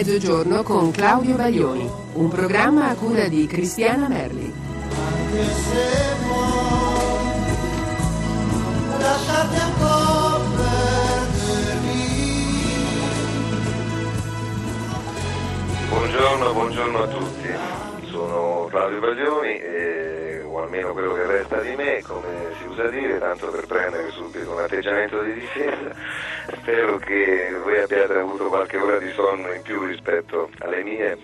Mezzogiorno con Claudio Baglioni, un programma a cura di Cristiana Merli. Anche se vuoi lasciarti un po' perdermi. Buongiorno, buongiorno a tutti. Sono Claudio Baglioni e, almeno quello che resta di me, come si usa dire, tanto per prendere subito un atteggiamento di difesa. Spero che voi abbiate avuto qualche ora di sonno in più rispetto alle mie,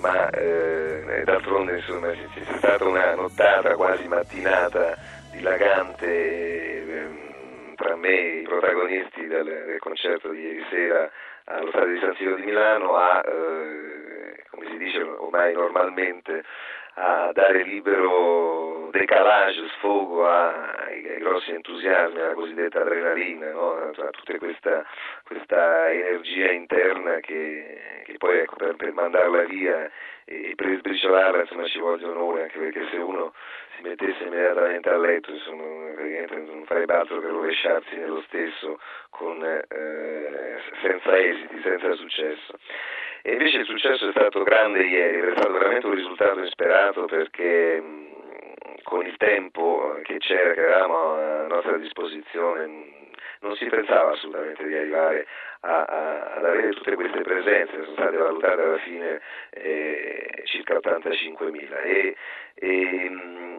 ma eh, d'altronde insomma c'è, stata una nottata quasi mattinata dilagante ehm, tra me e i protagonisti del, del concerto di ieri sera allo stadio di San Siro di Milano a, eh, si dice ormai normalmente, a dare libero decalage, sfogo ai, ai grossi entusiasmi, alla cosiddetta adrenalina, no? a tutta questa, questa, energia interna che, che poi ecco, per, per, mandarla via e per sbriciolarla insomma, ci vogliono ore, anche perché se uno si mettesse immediatamente a letto insomma, non farebbe altro che rovesciarsi nello stesso con, eh, senza esiti, senza successo. E invece il successo è stato grande ieri, è stato veramente un risultato insperato perché con il tempo che c'era, che avevamo a nostra disposizione, non si pensava assolutamente di arrivare a, a, ad avere tutte queste presenze, sono state valutate alla fine eh, circa 85.000 e, e,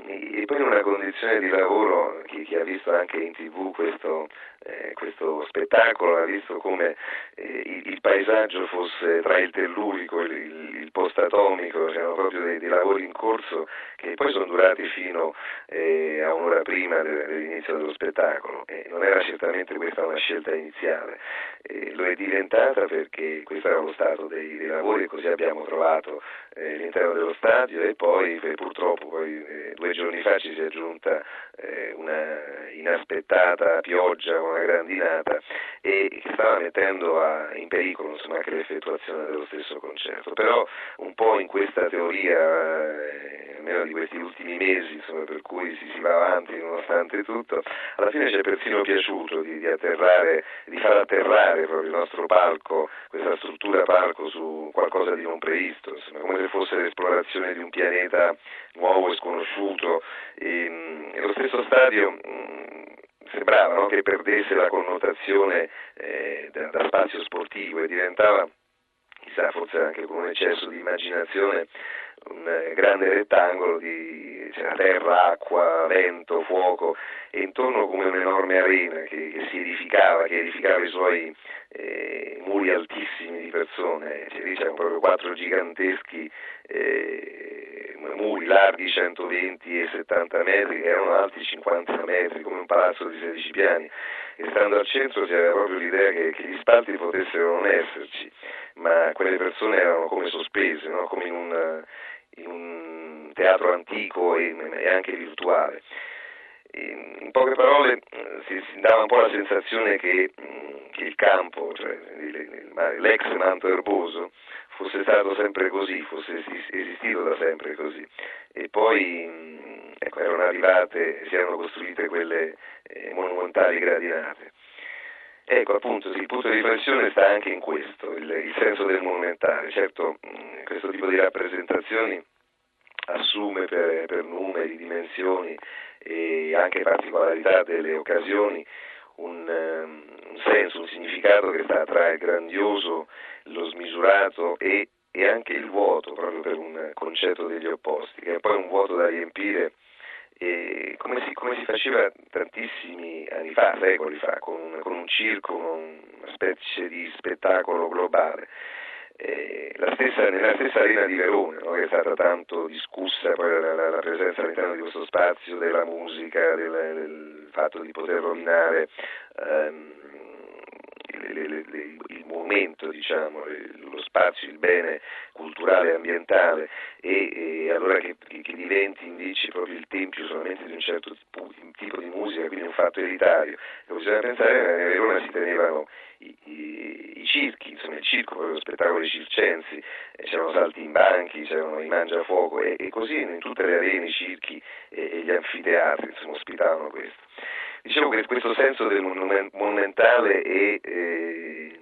e, poi in una condizione di lavoro, chi, chi ha visto anche in tv questo, eh, questo spettacolo, ha visto come eh, il, il, paesaggio fosse tra il tellurico il, il, il post-atomico, c'erano proprio dei, dei, lavori in corso che poi sono durati fino eh, a un'ora prima de, dell'inizio dello spettacolo. E non era certamente questa una scelta iniziale lo è diventata perché questo era lo stato dei, dei lavori così abbiamo trovato eh, all'interno dello stadio e poi eh, purtroppo poi, eh, due giorni fa ci si è aggiunta eh, una inaspettata pioggia, una grandinata e che stava mettendo a, in pericolo insomma, anche l'effettuazione dello stesso concerto. Però un po' in questa teoria, eh, almeno di questi ultimi mesi, insomma, per cui si, si, va avanti nonostante tutto, alla fine ci è persino piaciuto di, di atterrare, di far atterrare proprio il nostro palco, questa struttura palco su qualcosa di non previsto, insomma, come se fosse l'esplorazione di un pianeta nuovo e sconosciuto. E, e lo stesso stadio sembrava no, che perdesse la connotazione eh, da, da spazio sportivo e diventava chissà forse anche con un eccesso di immaginazione, un eh, grande rettangolo di cioè, terra, acqua, vento, fuoco e intorno come un'enorme arena che, che si edificava, che edificava i suoi eh, muri altissimi di persone, cioè, c'erano proprio quattro giganteschi eh, muri larghi 120 e 70 metri erano alti 50 metri come un palazzo di 16 piani e stando al centro aveva proprio l'idea che, che gli spalti potessero non esserci ma quelle persone erano come sospese, no? come in un, in un, teatro antico e, e anche virtuale. E, in poche parole si, si, dava un po' la sensazione che, che il campo, cioè l'ex manto erboso, fosse stato sempre così, fosse esistito da sempre così. E poi ecco, erano arrivate, si erano costruite quelle eh, monumentali gradinate. Ecco, appunto, il punto di riflessione sta anche in questo, il, il senso del monumentale. Certo, mh, questo tipo di rappresentazioni assume per, per, numeri, dimensioni e anche particolarità delle occasioni un, um, un, senso, un significato che sta tra il grandioso, lo smisurato e, e anche il vuoto, proprio per un concetto degli opposti, che è poi un vuoto da riempire come si, faceva tantissimi anni fa, secoli fa, con, con un circo, una specie di spettacolo globale. Eh, stessa, nella stessa arena di Verona, no, che è stata tanto discussa poi la, la, la, presenza all'interno di questo spazio della musica, del, del fatto di poter rovinare ehm, le, le, le, il momento, diciamo, lo spazio, il bene culturale e ambientale e, e allora che, che, diventi invece proprio il tempio solamente di un certo tipo, di musica, quindi un fatto elitario. E bisogna pensare che a Verona si tenevano i, i, i, circhi, insomma il circo, lo spettacolo dei circensi, eh, c'erano salti in banchi, c'erano i mangiafuoco e, e così in tutte le arene, i circhi e, e gli anfiteatri insomma, ospitavano questo. Dicevo che questo senso del monumentale è, eh,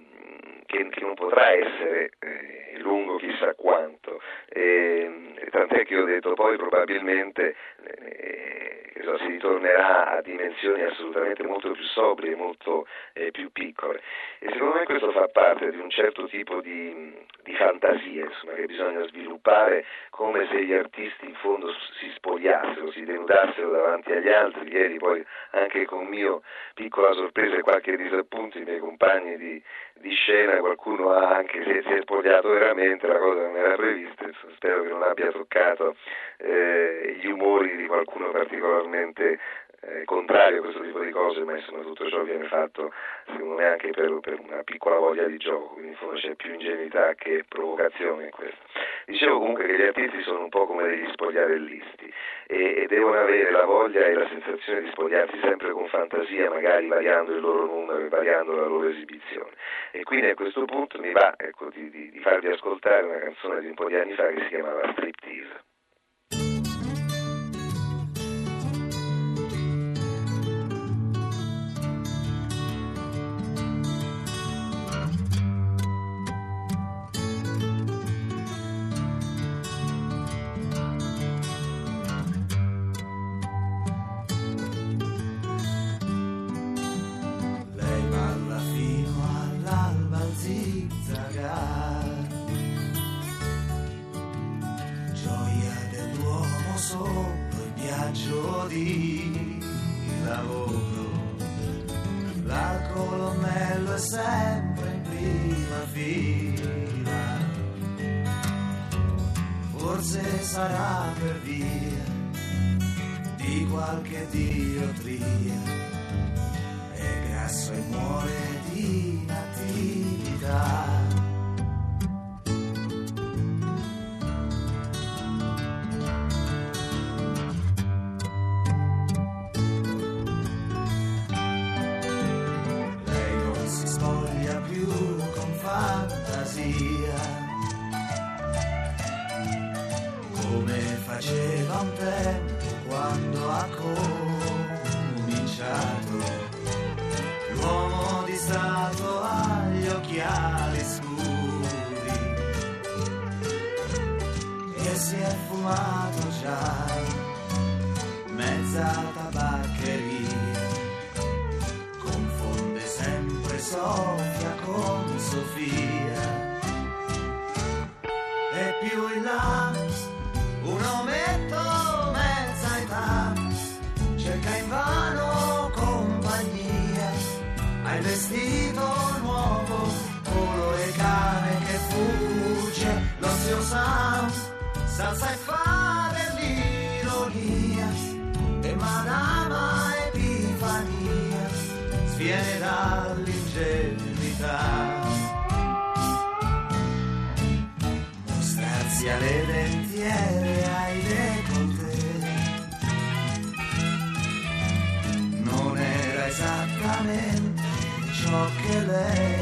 che, che, non potrà essere eh, lungo chissà quanto. E, tant'è che ho detto poi probabilmente eh, si ritornerà a dimensioni assolutamente molto più sobrie, molto eh, più piccole. E secondo me questo fa parte di un certo tipo di, di fantasia insomma, che bisogna sviluppare come se gli artisti in fondo si spogliassero, si denudassero davanti agli altri. Ieri poi anche con mio piccola sorpresa e qualche disappunto i miei compagni di, di scena, qualcuno ha anche se si è spogliato veramente, la cosa non era prevista, spero che non abbia toccato eh, gli umori di qualcuno particolarmente eh, contrario a questo tipo di cose, ma insomma tutto ciò viene fatto secondo me anche per, per una piccola voglia di gioco, quindi in fondo c'è più ingenuità che provocazione in questo. Dicevo comunque che gli artisti sono un po' come degli spogliarellisti e, e devono avere la voglia e la sensazione di spogliarsi sempre con fantasia, magari variando il loro numero e variando la loro esibizione. E quindi a questo punto mi va ecco, di, di, di farvi ascoltare una canzone di un po' di anni fa che si chiamava Striptease. Di lavoro. La colonnello è sempre in prima fila. Forse sarà per via di qualche diotria. È grasso e muore di inattività. Si è fumato già mezza tabaccheria. Confonde sempre Sofia con Sofia. E più in là un ometto mezza età cerca invano compagnia hai vestito nuovo colore cane che fugge l'ozio sa salsa e fa dell'ironia e manama epifania sviene dall'ingenuità. Mostrarsi alle dentiere ai décolleté non era esattamente ciò che lei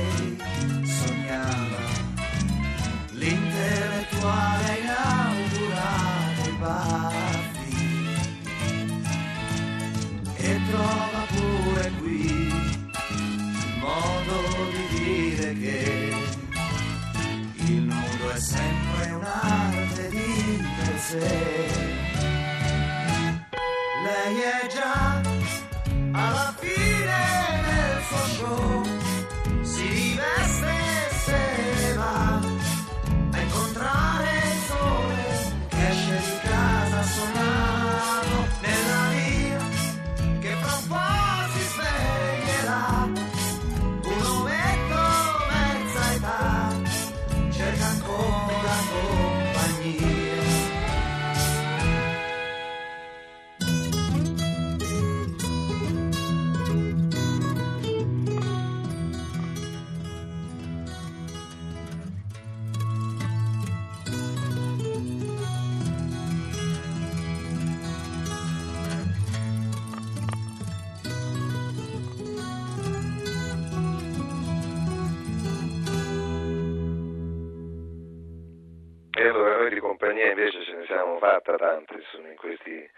fatta tante insomma, in, questi,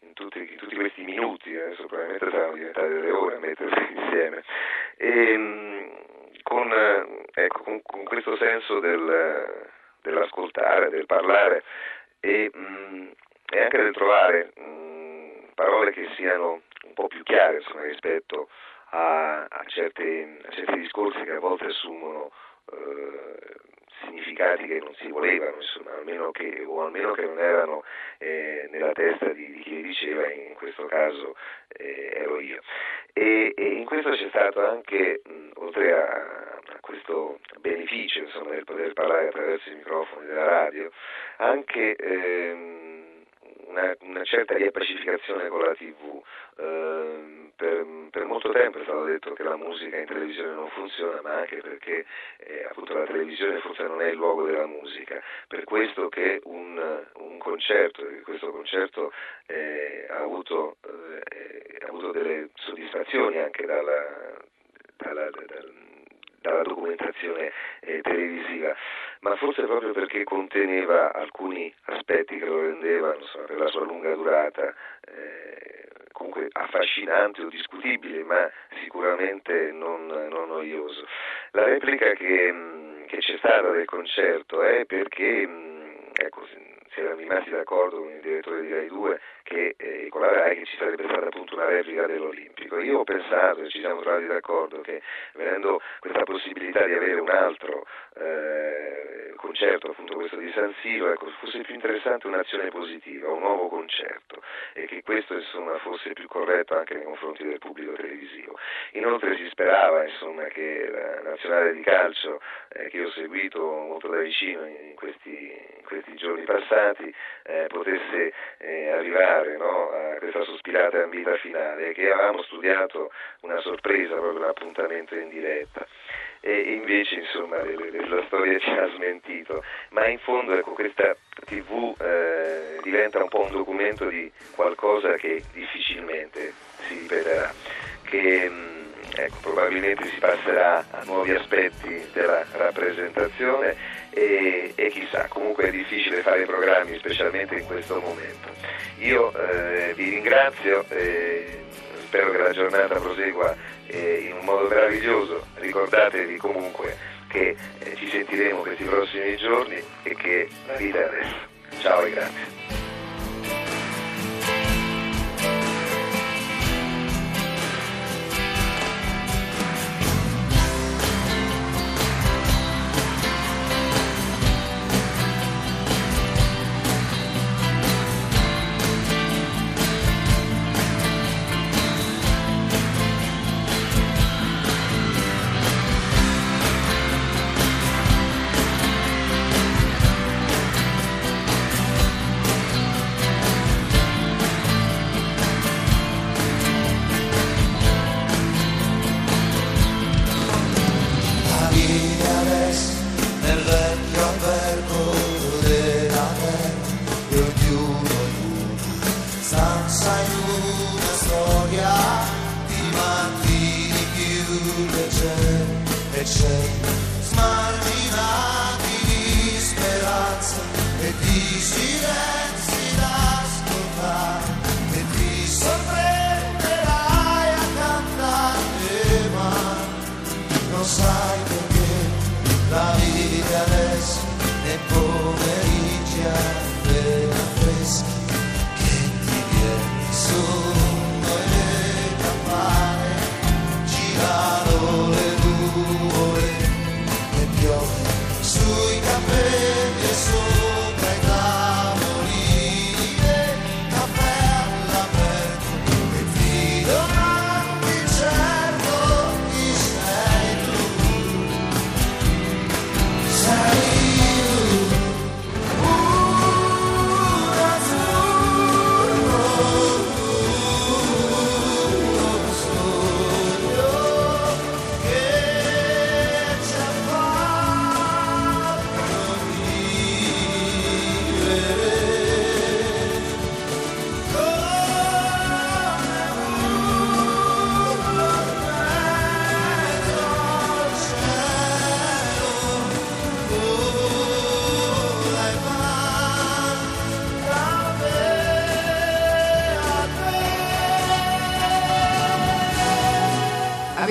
in, tutti, in tutti questi minuti, adesso probabilmente saranno diventate delle ore a mettersi insieme. E, mh, con eh, ecco, con, con questo senso del, dell'ascoltare, del parlare e, mm, e anche del trovare mm, parole che siano un po' più chiare insomma, rispetto a, a, certe, a, certi discorsi che a volte assumono eh, significati che non si volevano, insomma, almeno che, o almeno che non erano eh, nella testa di, di, chi diceva, in questo caso eh, ero io. E, e, in questo c'è stato anche, mh, oltre a, a, questo beneficio insomma, del poter parlare attraverso i microfoni della radio, anche ehm, una, una, certa riappacificazione con la TV. Ehm, per, per, molto tempo è stato detto che la musica in televisione non funziona, ma anche perché eh, appunto la televisione forse non è il luogo della musica. Per questo che un, un concerto, questo concerto eh, ha, avuto, eh, ha, avuto, delle soddisfazioni anche dalla, dalla, dalla dalla documentazione eh, televisiva, ma forse proprio perché conteneva alcuni aspetti che lo rendevano, insomma, per la sua lunga durata, eh, comunque affascinante o discutibile, ma sicuramente non, non noioso. La replica che, che, c'è stata del concerto è perché, ecco, si erano rimasti d'accordo con il direttore di Rai 2 che, eh, con la Rai che ci sarebbe stata appunto una replica dell'Olimpico. Io ho pensato e ci siamo trovati d'accordo che venendo questa possibilità di avere un altro eh, concerto, appunto questo di San Siro, ecco, fosse più interessante un'azione positiva, un nuovo concerto e che questo insomma, fosse più corretto anche nei confronti del pubblico televisivo. Inoltre si sperava insomma, che la nazionale di calcio, eh, che ho seguito molto da vicino in questi, in questi giorni passati, eh, potesse eh, arrivare no, a questa sospirata ambita finale che avevamo studiato una sorpresa, proprio un appuntamento in diretta. E invece insomma la storia ci ha smentito, ma in fondo ecco, questa tv eh, diventa un po' un documento di qualcosa che difficilmente si ripeterà, che mm, ecco, probabilmente si passerà a nuovi aspetti della rappresentazione e, e, chissà, comunque è difficile fare programmi specialmente in questo momento. Io eh, vi ringrazio, eh, spero che la giornata prosegua eh, in un modo meraviglioso, ricordatevi comunque che eh, ci sentiremo questi prossimi giorni e che la vita è adesso. Ciao e grazie. say